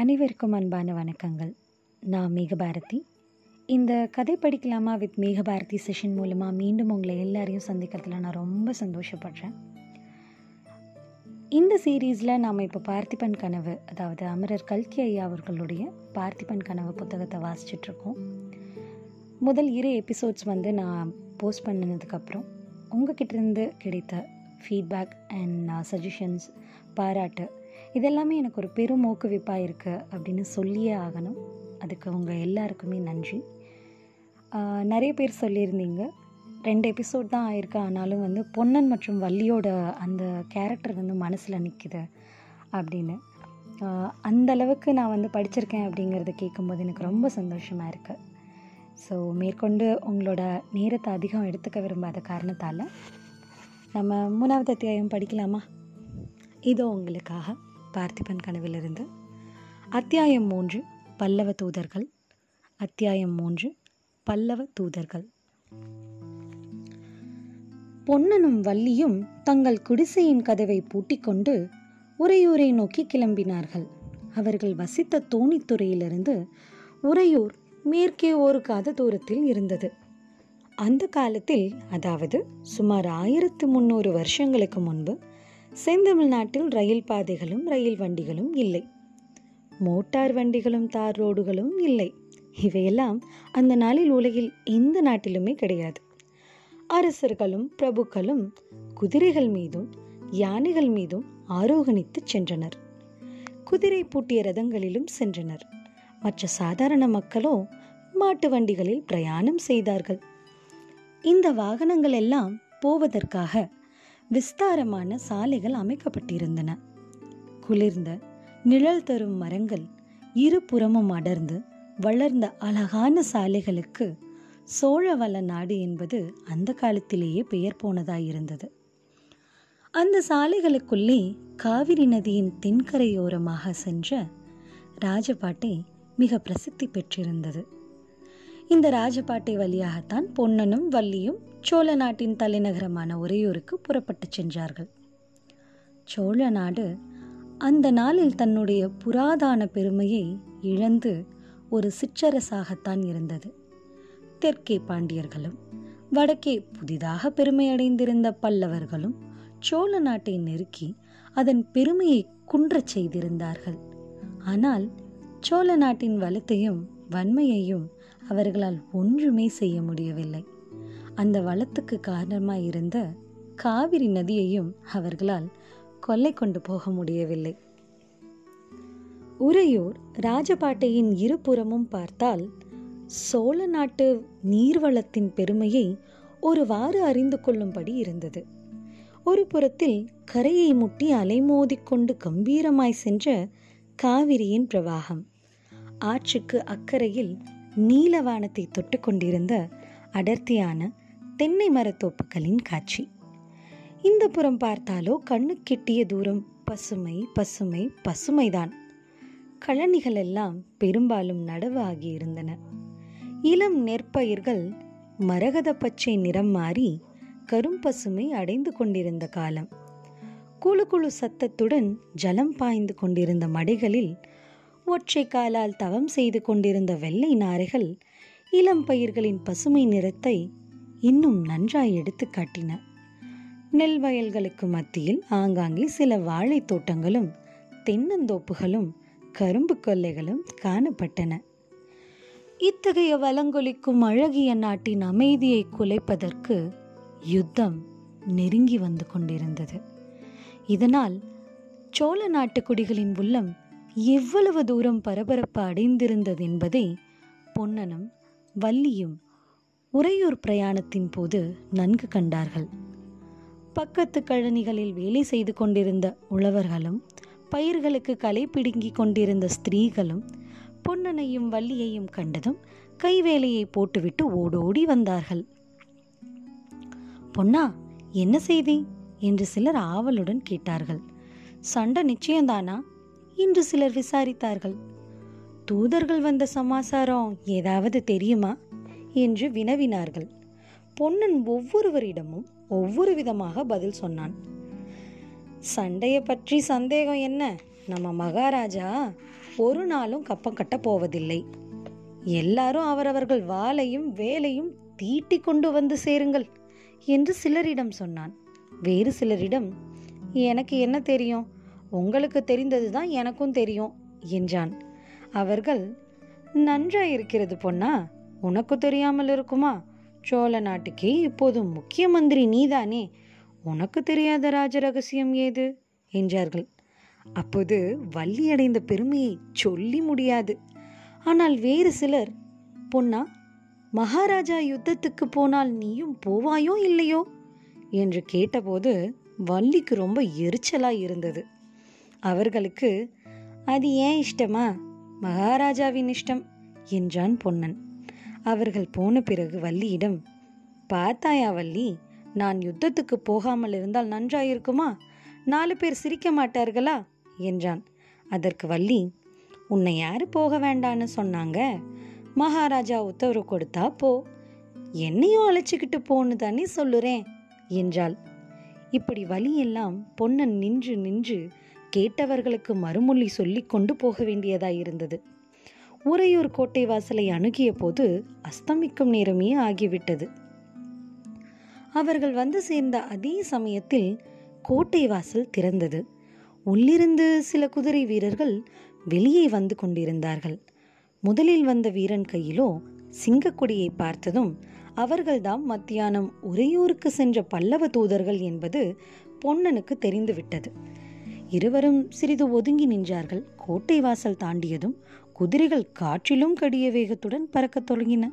அனைவருக்கும் அன்பான வணக்கங்கள். நான் மேகபாரதி. இந்த கதை படிக்கலாமா வித் மேகபாரதி செஷன் மூலமாக மீண்டும் உங்களை எல்லாரையும் சந்திக்கிறதுல நான் ரொம்ப சந்தோஷப்படுறேன். இந்த சீரீஸில் நாம் இப்போ பார்த்திபன் கனவு அதாவது அமரர் கல்கி ஐயா அவர்களுடைய பார்த்திபன் கனவு புத்தகத்தை வாசிச்சிட்ருக்கோம் முதல் இரு எபிசோட்ஸ் வந்து நான் போஸ்ட் பண்ணினதுக்கப்புறம் உங்ககிட்டேருந்து கிடைத்த ஃபீட்பேக் அண்ட் சஜஷன்ஸ் பாராட்டு இதெல்லாமே எனக்கு ஒரு பெரும் ஊக்குவிப்பாக இருக்குது அப்படின்னு சொல்லியே ஆகணும். அதுக்கு உங்கள் எல்லாருக்குமே நன்றி. நிறைய பேர் சொல்லியிருந்தீங்க. ரெண்டு எபிசோட் தான் ஆயிருக்கு. ஆனாலும் வந்து பொன்னன் மற்றும் வள்ளியோட அந்த கேரக்டர் வந்து மனசில் நிற்குது அப்படின்னு. அந்த அளவுக்கு நான் வந்து படிச்சிருக்கேன் அப்படிங்கிறத கேட்கும்போது எனக்கு ரொம்ப சந்தோஷமாக இருக்குது ஸோ மேற்கொண்டு உங்களோட நேரத்தை அதிகம் எடுத்துக்க விரும்பாத காரணத்தால் நம்ம மூணாவது அத்தியாயம் படிக்கலாமா? இதோ உங்களுக்காக. பார்த்திபன் கனவிலிருந்து. அத்தியாயம் மூன்று பல்லவ தூதர்கள். அத்தியாயம் மூன்று பல்லவ தூதர்கள். பொன்னனும் வள்ளியும் தங்கள் குடிசையின் கதவை பூட்டிக்கொண்டு உறையூரை நோக்கி கிளம்பினார்கள். அவர்கள் வசித்த தோணித்துறையிலிருந்து உறையூர் மேற்கே ஒரு காத தூரத்தில் இருந்தது. அந்த காலத்தில் அதாவது சுமார் ஆயிரத்து முன்னூறு வருஷங்களுக்கு முன்பு செந்தமிழ்நாட்டில் ரயில் பாதைகளும் ரயில் வண்டிகளும் இல்லை. மோட்டார் வண்டிகளும் தார் ரோடுகளும் இல்லை. இவையெல்லாம் அந்த நாளில் உலகில் எந்த நாட்டிலுமே கிடையாது. அரசர்களும் பிரபுக்களும் குதிரைகள் மீதும் யானைகள் மீதும் ஆரோகணித்து சென்றனர். குதிரை பூட்டிய ரதங்களிலும் சென்றனர். மற்ற சாதாரண மக்களோ மாட்டு வண்டிகளில் பிரயாணம் செய்தார்கள். இந்த வாகனங்கள் எல்லாம் போவதற்காக விஸ்தாரமான சாலைகள் அமைக்கப்பட்டிருந்தன. குளிர்ந்த நிழல் தரும் மரங்கள் இருபுறமும் அடர்ந்து வளர்ந்த அழகான சாலைகளுக்கு சோழவள நாடு என்பது அந்த காலத்திலேயே பெயர் போனதாயிருந்தது. அந்த சாலைகளுக்குள்ளே காவிரி நதியின் தென்கரையோரமாக சென்ற ராஜபாட்டை மிக பிரசித்தி பெற்றிருந்தது. இந்த ராஜபாட்டை வழியாகத்தான் பொன்னனும் வள்ளியும் சோழ நாட்டின் தலைநகரமான உறையூருக்கு புறப்பட்டு சென்றார்கள். சோழ நாடு அந்த நாளில் தன்னுடைய புராதான பெருமையை இழந்து ஒரு சிற்றரசாகத்தான் இருந்தது. தெற்கே பாண்டியர்களும் வடக்கே புதிதாக பெருமையடைந்திருந்த பல்லவர்களும் சோழ நாட்டை நெருக்கி அதன் பெருமையை குன்றச் செய்திருந்தார்கள். ஆனால் சோழ நாட்டின் வளத்தையும் வன்மையையும் அவர்களால் ஒன்றுமே செய்ய முடியவில்லை. அந்த வளத்துக்கு காரணமாக இருந்த காவிரி நதியையும் அவர்களால் கொள்ளை கொண்டு போக முடியவில்லை. உறையூர் ராஜபாட்டையின் இருபுறமும் பார்த்தால் சோழ நாட்டு நீர்வளத்தின் பெருமையை ஒருவாறு அறிந்து கொள்ளும்படி இருந்தது. ஒரு புறத்தில் கரையை முட்டி அலைமோதிக்கொண்டு கம்பீரமாய் சென்ற காவிரியின் பிரவாகம். ஆற்றுக்கு அக்கறையில் நீலவானத்தை தொட்டு கொண்டிருந்த அடர்த்தியான தென்னை மரத்தோப்புகளின் காட்சி. இந்த புறம் பார்த்தாலோ கண்ணு கிட்டிய தூரம் பசுமை பசுமை பசுமைதான். கழனிகள் எல்லாம் பெரும்பாலும் நடவு ஆகியிருந்தன. இளம் நெற்பயிர்கள் மரகத பச்சை நிறம் மாறி கரும்பசுமை அடைந்து கொண்டிருந்த காலம். குழு குழு சத்தத்துடன் ஜலம் பாய்ந்து கொண்டிருந்த மடைகளில் ஒற்றை காலால் தவம் செய்து கொண்டிருந்த வெள்ளை நாரைகள் இளம் பயிர்களின் பசுமை நிறத்தை இன்னும் நன்றாய் எடுத்து காட்டின. நெல் வயல்களுக்கு மத்தியில் ஆங்காங்கே சில வாழைத் தோட்டங்களும் தென்னந்தோப்புகளும் கரும்பு கொல்லைகளும் காணப்பட்டன. இத்தகைய வளங்கொலிக்கும் அழகிய நாட்டின் அமைதியை குலைப்பதற்கு யுத்தம் நெருங்கி வந்து கொண்டிருந்தது. இதனால் சோழ நாட்டு குடிகளின் உள்ளம் எவ்வளவு தூரம் பரபரப்பு அடைந்திருந்தது என்பதை பொன்னனும் வள்ளியும் உறையூர் பிரயாணத்தின் போது நன்கு கண்டார்கள். பக்கத்து கழனிகளில் வேலை செய்து கொண்டிருந்த உழவர்களும் பயிர்களுக்கு களை பிடுங்கிக் கொண்டிருந்த ஸ்திரீகளும் பொன்னனையும் வள்ளியையும் கண்டதும் கைவேலையை போட்டுவிட்டு ஓடோடி வந்தார்கள். பொன்னா என்ன செய்தி என்று சிலர் ஆவலுடன் கேட்டார்கள். சண்டை நிச்சயம்தானா என்று சிலர் விசாரித்தார்கள். தூதர்கள் வந்த சமாசாரம் ஏதாவது தெரியுமா? என்று வினவினார்கள். பொன்னன் ஒவ்வொருவரிடமும் ஒவ்வொரு விதமாக பதில் சொன்னான். சண்டையை பற்றி சந்தேகம் என்ன? நம்ம மகாராஜா ஒரு நாளும் கப்பம் கட்ட போவதில்லை. எல்லாரும் அவரவர்கள் வாளையும் வேலையும் தீட்டி கொண்டு வந்து சேருங்கள் என்று சிலரிடம் சொன்னான். வேறு சிலரிடம் எனக்கு என்ன தெரியும்? உங்களுக்கு தெரிந்தது தான் எனக்கும் தெரியும் என்றான். அவர்கள் நன்றாயிருக்கிறது பொன்னா உனக்கு தெரியாமல் இருக்குமா? சோழ நாட்டுக்கே இப்போது முக்கிய மந்திரி நீதானே? உனக்கு தெரியாத ராஜ ரகசியம் ஏது? என்றார்கள். அப்போது வள்ளி அடைந்த பெருமையை சொல்லி முடியாது. ஆனால் வேறு சிலர் பொன்னா மகாராஜா யுத்தத்துக்கு போனால் நீயும் போவாயோ இல்லையோ? என்று கேட்டபோது வள்ளிக்கு ரொம்ப எரிச்சலாக இருந்தது. அவர்களுக்கு அது ஏன் இஷ்டமா? மகாராஜாவின் இஷ்டம் என்றான் பொன்னன். அவர்கள் போன பிறகு வள்ளியிடம் பார்த்தாயா வள்ளி நான் யுத்தத்துக்கு போகாமல் இருந்தால் நன்றாயிருக்குமா? நாலு பேர் சிரிக்க மாட்டார்களா? என்றான். அதற்கு வள்ளி உன்னை யாரு போக வேண்டான்னு சொன்னாங்க? மகாராஜா உத்தரவு கொடுத்தா போ. என்னையும் அழைச்சிக்கிட்டு போன்னு தானே சொல்லுறேன்? என்றாள். இப்படி வழியெல்லாம் பொன்னன் நின்று நின்று கேட்டவர்களுக்கு மறுமொழி சொல்லி கொண்டு போக வேண்டியதாயிருந்தது. உறையூர் கோட்டை வாசலை அணுகிய போது அஸ்தமிக்கும் நேரமே ஆகிவிட்டது. அவர்கள் வந்து சேர்ந்த அதே சமயத்தில் கோட்டை வாசல் திறந்தது. உள்ளிருந்து சில குதிரை வீரர்கள் வெளியே வந்து கொண்டிருந்தார்கள். முதலில் வந்த வீரன் கையிலோ சிங்கக்கொடியை பார்த்ததும் அவர்கள்தாம் மத்தியானம் உறையூருக்கு சென்ற பல்லவ தூதர்கள் என்பது பொன்னனுக்கு தெரிந்துவிட்டது. இருவரும் சிறிது ஒதுங்கி நின்றார்கள். கோட்டை வாசல் தாண்டியதும் குதிரைகள் காற்றிலும் கடிய வேகத்துடன் பறக்கத் தொடங்கின.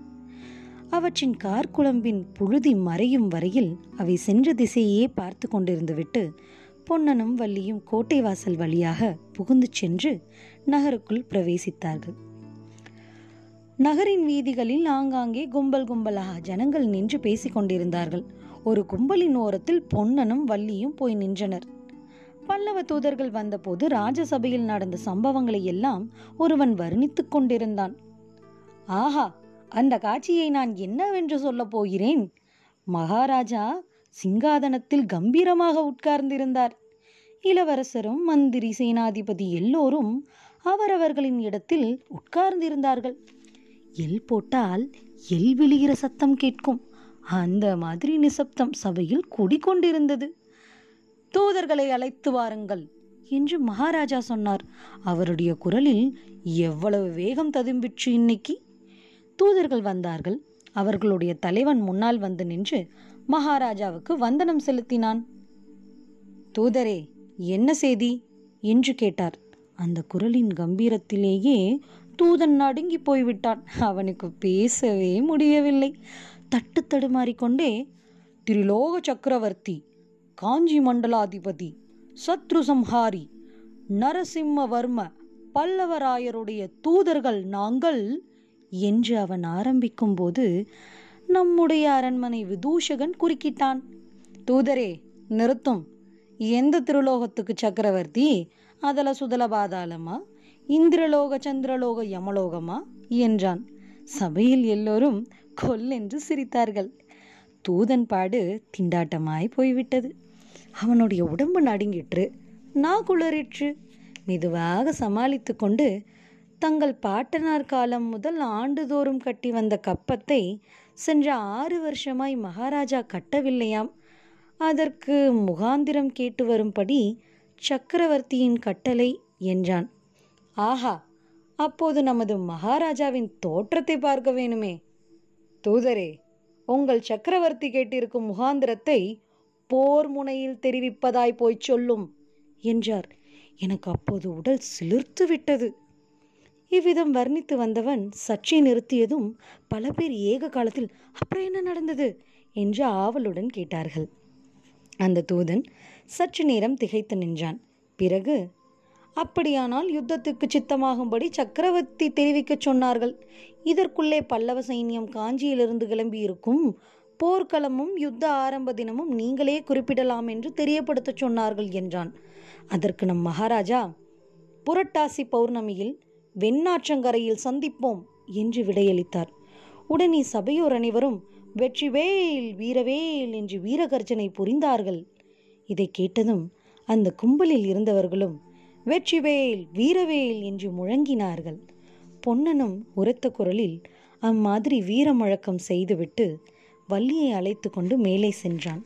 அவற்றின் கார்குழம்பின் புழுதி மறையும் வரையில் அவை சென்ற திசையே பார்த்து கொண்டிருந்துவிட்டு பொன்னனும் வள்ளியும் கோட்டை வாசல் வழியாக புகுந்து சென்று நகருக்குள் பிரவேசித்தார்கள். நகரின் வீதிகளில் ஆங்காங்கே கும்பல் கும்பலாக ஜனங்கள் நின்று பேசிக் கொண்டிருந்தார்கள். ஒரு கும்பலின் ஓரத்தில் பொன்னனும் வள்ளியும் போய் நின்றனர். பல்லவ தூதர்கள் வந்தபோது ராஜசபையில் நடந்த சம்பவங்களை எல்லாம் ஒருவன் வர்ணித்துக் கொண்டிருந்தான். ஆஹா அந்த காட்சியை நான் என்னவென்று சொல்லப் போகிறேன்? மகாராஜா சிங்காதனத்தில் கம்பீரமாக உட்கார்ந்திருந்தார். இளவரசரும் மந்திரி சேனாதிபதி எல்லோரும் அவரவர்களின் இடத்தில் உட்கார்ந்திருந்தார்கள். எல் போட்டால் எல் விழுகிற சத்தம் கேட்கும். அந்த மாதிரி நிசப்தம் சபையில் குடிக்கொண்டிருந்தது தூதர்களை அழைத்து வாருங்கள் என்று மகாராஜா சொன்னார். அவருடைய குரலில் எவ்வளவு வேகம் ததும்பிற்று இன்னைக்கு? தூதர்கள் வந்தார்கள். அவர்களுடைய தலைவன் முன்னால் வந்து நின்று மகாராஜாவுக்கு வந்தனம் செலுத்தினான். தூதரே என்ன செய்தி? என்று கேட்டார். அந்த குரலின் கம்பீரத்திலேயே தூதன் நடுங்கி போய்விட்டான். அவனுக்கு பேசவே முடியவில்லை. தட்டு தடுமாறிக்கொண்டே திரிலோக சக்கரவர்த்தி காஞ்சி மண்டலாதிபதி சத்ரு சம்ஹாரி நரசிம்மவர்ம பல்லவராயருடைய தூதர்கள் நாங்கள் என்று அவன் ஆரம்பிக்கும்போது நம்முடைய அரண்மனை விதூஷகன் குறுக்கிட்டான். தூதரே நிறுத்தும். எந்த திருலோகத்துக்கு சக்கரவர்த்தி? அதல சுதல பாதாளமா? இந்திரலோக சந்திரலோக யமலோகமா? என்றான். சபையில் எல்லோரும் கொல்லென்று சிரித்தார்கள். தூதன் பாடு திண்டாட்டமாய் போய்விட்டது. அவனுடைய உடம்பு நடுங்கிற்று. நான் குளறிற்று. மெதுவாக சமாளித்து கொண்டு தங்கள் பாட்டனார் காலம் முதல் ஆண்டுதோறும் கட்டி வந்த கப்பத்தை சென்ற ஆறு வருஷமாய் மகாராஜா கட்டவில்லையாம். அதற்கு முகாந்திரம் கேட்டு வரும்படி சக்கரவர்த்தியின் கட்டளை என்றான். ஆஹா அப்போது நமது மகாராஜாவின் தோற்றத்தை பார்க்க வேணுமே. தூதரே உங்கள் சக்கரவர்த்தி கேட்டிருக்கும் முகாந்திரத்தை போர் முனையில் தெரிவிப்பதாய் போய்ச் சொல்லும் என்றார். எனக்கு அப்போது உடல் சிலிர்த்து விட்டது. இவ்விதம் வர்ணித்து வந்தவன் சர்ச்சை நிறுத்தியதும் பல பேர் ஏக காலத்தில் அப்புறம் என்ன நடந்தது? என்று ஆவலுடன் கேட்டார்கள். அந்த தூதன் சற்று நேரம் திகைத்து நின்றான். பிறகு அப்படியானால் யுத்தத்துக்கு சித்தமாகும்படி சக்கரவர்த்தி தெரிவிக்கச் சொன்னார்கள். இதற்குள்ளே பல்லவ சைன்யம் காஞ்சியிலிருந்து கிளம்பியிருக்கும் போர்க்களமும் யுத்த ஆரம்ப தினமும் நீங்களே குறிப்பிடலாம் என்று தெரியப்படுத்தச் சொன்னார்கள் என்றான். அதற்கு நம் மகாராஜா புரட்டாசி பௌர்ணமியில் வெண்ணாற்றங்கரையில் சந்திப்போம் என்று விடையளித்தார். உடனே சபையோர் அனைவரும் வெற்றிவேல் வீரவேல் என்று வீரகர்ஜனை புரிந்தார்கள். இதை கேட்டதும் அந்த கும்பலில் இருந்தவர்களும் வெற்றிவேல் வீரவேல் என்று முழங்கினார்கள். பொன்னனும் உரத்த குரலில் அம்மாதிரி வீரமழக்கம் செய்துவிட்டு வள்ளியை அழைத்து கொண்டு மேலே சென்றான்.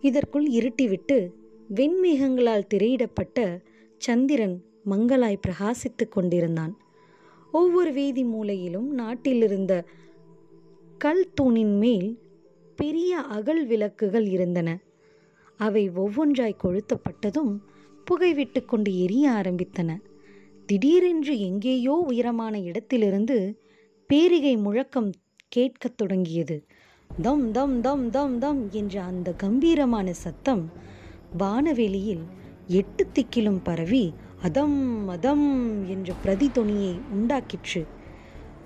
இதற்குள் இருட்டிவிட்டு வெண்மேகங்களால் திரையிடப்பட்ட சந்திரன் மங்களாய் பிரகாசித்துக் கொண்டிருந்தான். ஒவ்வொரு வீதி மூலையிலும் நாட்டிலிருந்த கல் தூணின் மேல் பெரிய அகல் விளக்குகள் இருந்தன. அவை ஒவ்வொன்றாய் கொளுத்தப்பட்டதும் புகைவிட்டு கொண்டு எரிய ஆரம்பித்தன. திடீரென்று எங்கேயோ உயரமான இடத்திலிருந்து பேரிகை முழக்கம் கேட்கத் தொடங்கியது. தம் தம் தம் தம் தம் என்ற அந்த கம்பீரமான சத்தம் வானவெளியில் எட்டு திக்கிலும் பரவி அதம் அதம் என்ற பிரதிதொனியை உண்டாக்கிற்று.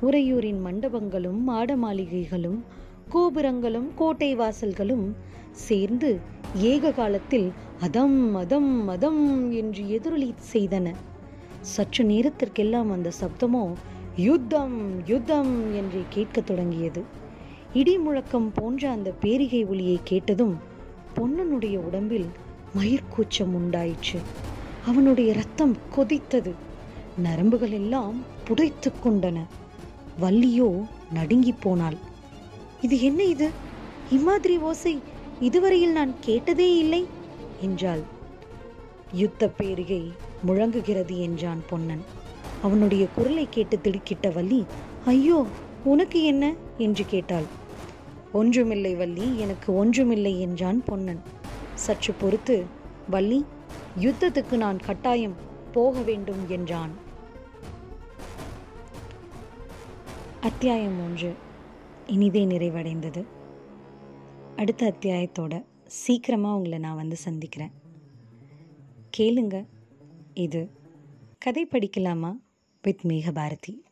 உறையூரின் மண்டபங்களும் மாட மாளிகைகளும் கோபுரங்களும் கோட்டை வாசல்களும் சேர்ந்து ஏக காலத்தில் அதம் அதம் அதம் என்று எதிரொலி செய்தன. சற்று நேரத்திற்கெல்லாம் அந்த சப்தமோ யுத்தம் யுத்தம் என்று கேட்கத் தொடங்கியது. இடி முழக்கம் போன்ற அந்த பேரிகை ஒளியை கேட்டதும் பொன்னனுடைய உடம்பில் மயிர்கூச்சம் உண்டாயிற்று. அவனுடைய ரத்தம் கொதித்தது. நரம்புகள் எல்லாம் புடைத்து கொண்டன. வள்ளியோ நடுங்கி போனாள். இது என்ன இது? இம்மாதிரி ஓசை இதுவரையில் நான் கேட்டதே இல்லை என்றாள். யுத்த பேரிகை முழங்குகிறது என்றான் பொன்னன். அவனுடைய குரலை கேட்டு திடுக்கிட்ட வள்ளி ஐயோ உனக்கு என்ன? என்று கேட்டாள். ஒன்றுமில்லை வள்ளி எனக்கு ஒன்றுமில்லை என்றான் பொன்னன். சற்று பொறுத்து வள்ளி யுத்தத்துக்கு நான் கட்டாயம் போக வேண்டும் என்றான். அத்தியாயம் ஒன்று. இனிதே நிறைவடைந்தது. அடுத்த அத்தியாயத்தோட சீக்கிரமாக உங்களை நான் வந்து சந்திக்கிறேன். கேளுங்க. இது கதை படிக்கலாமா? வித் மேகபாரதி.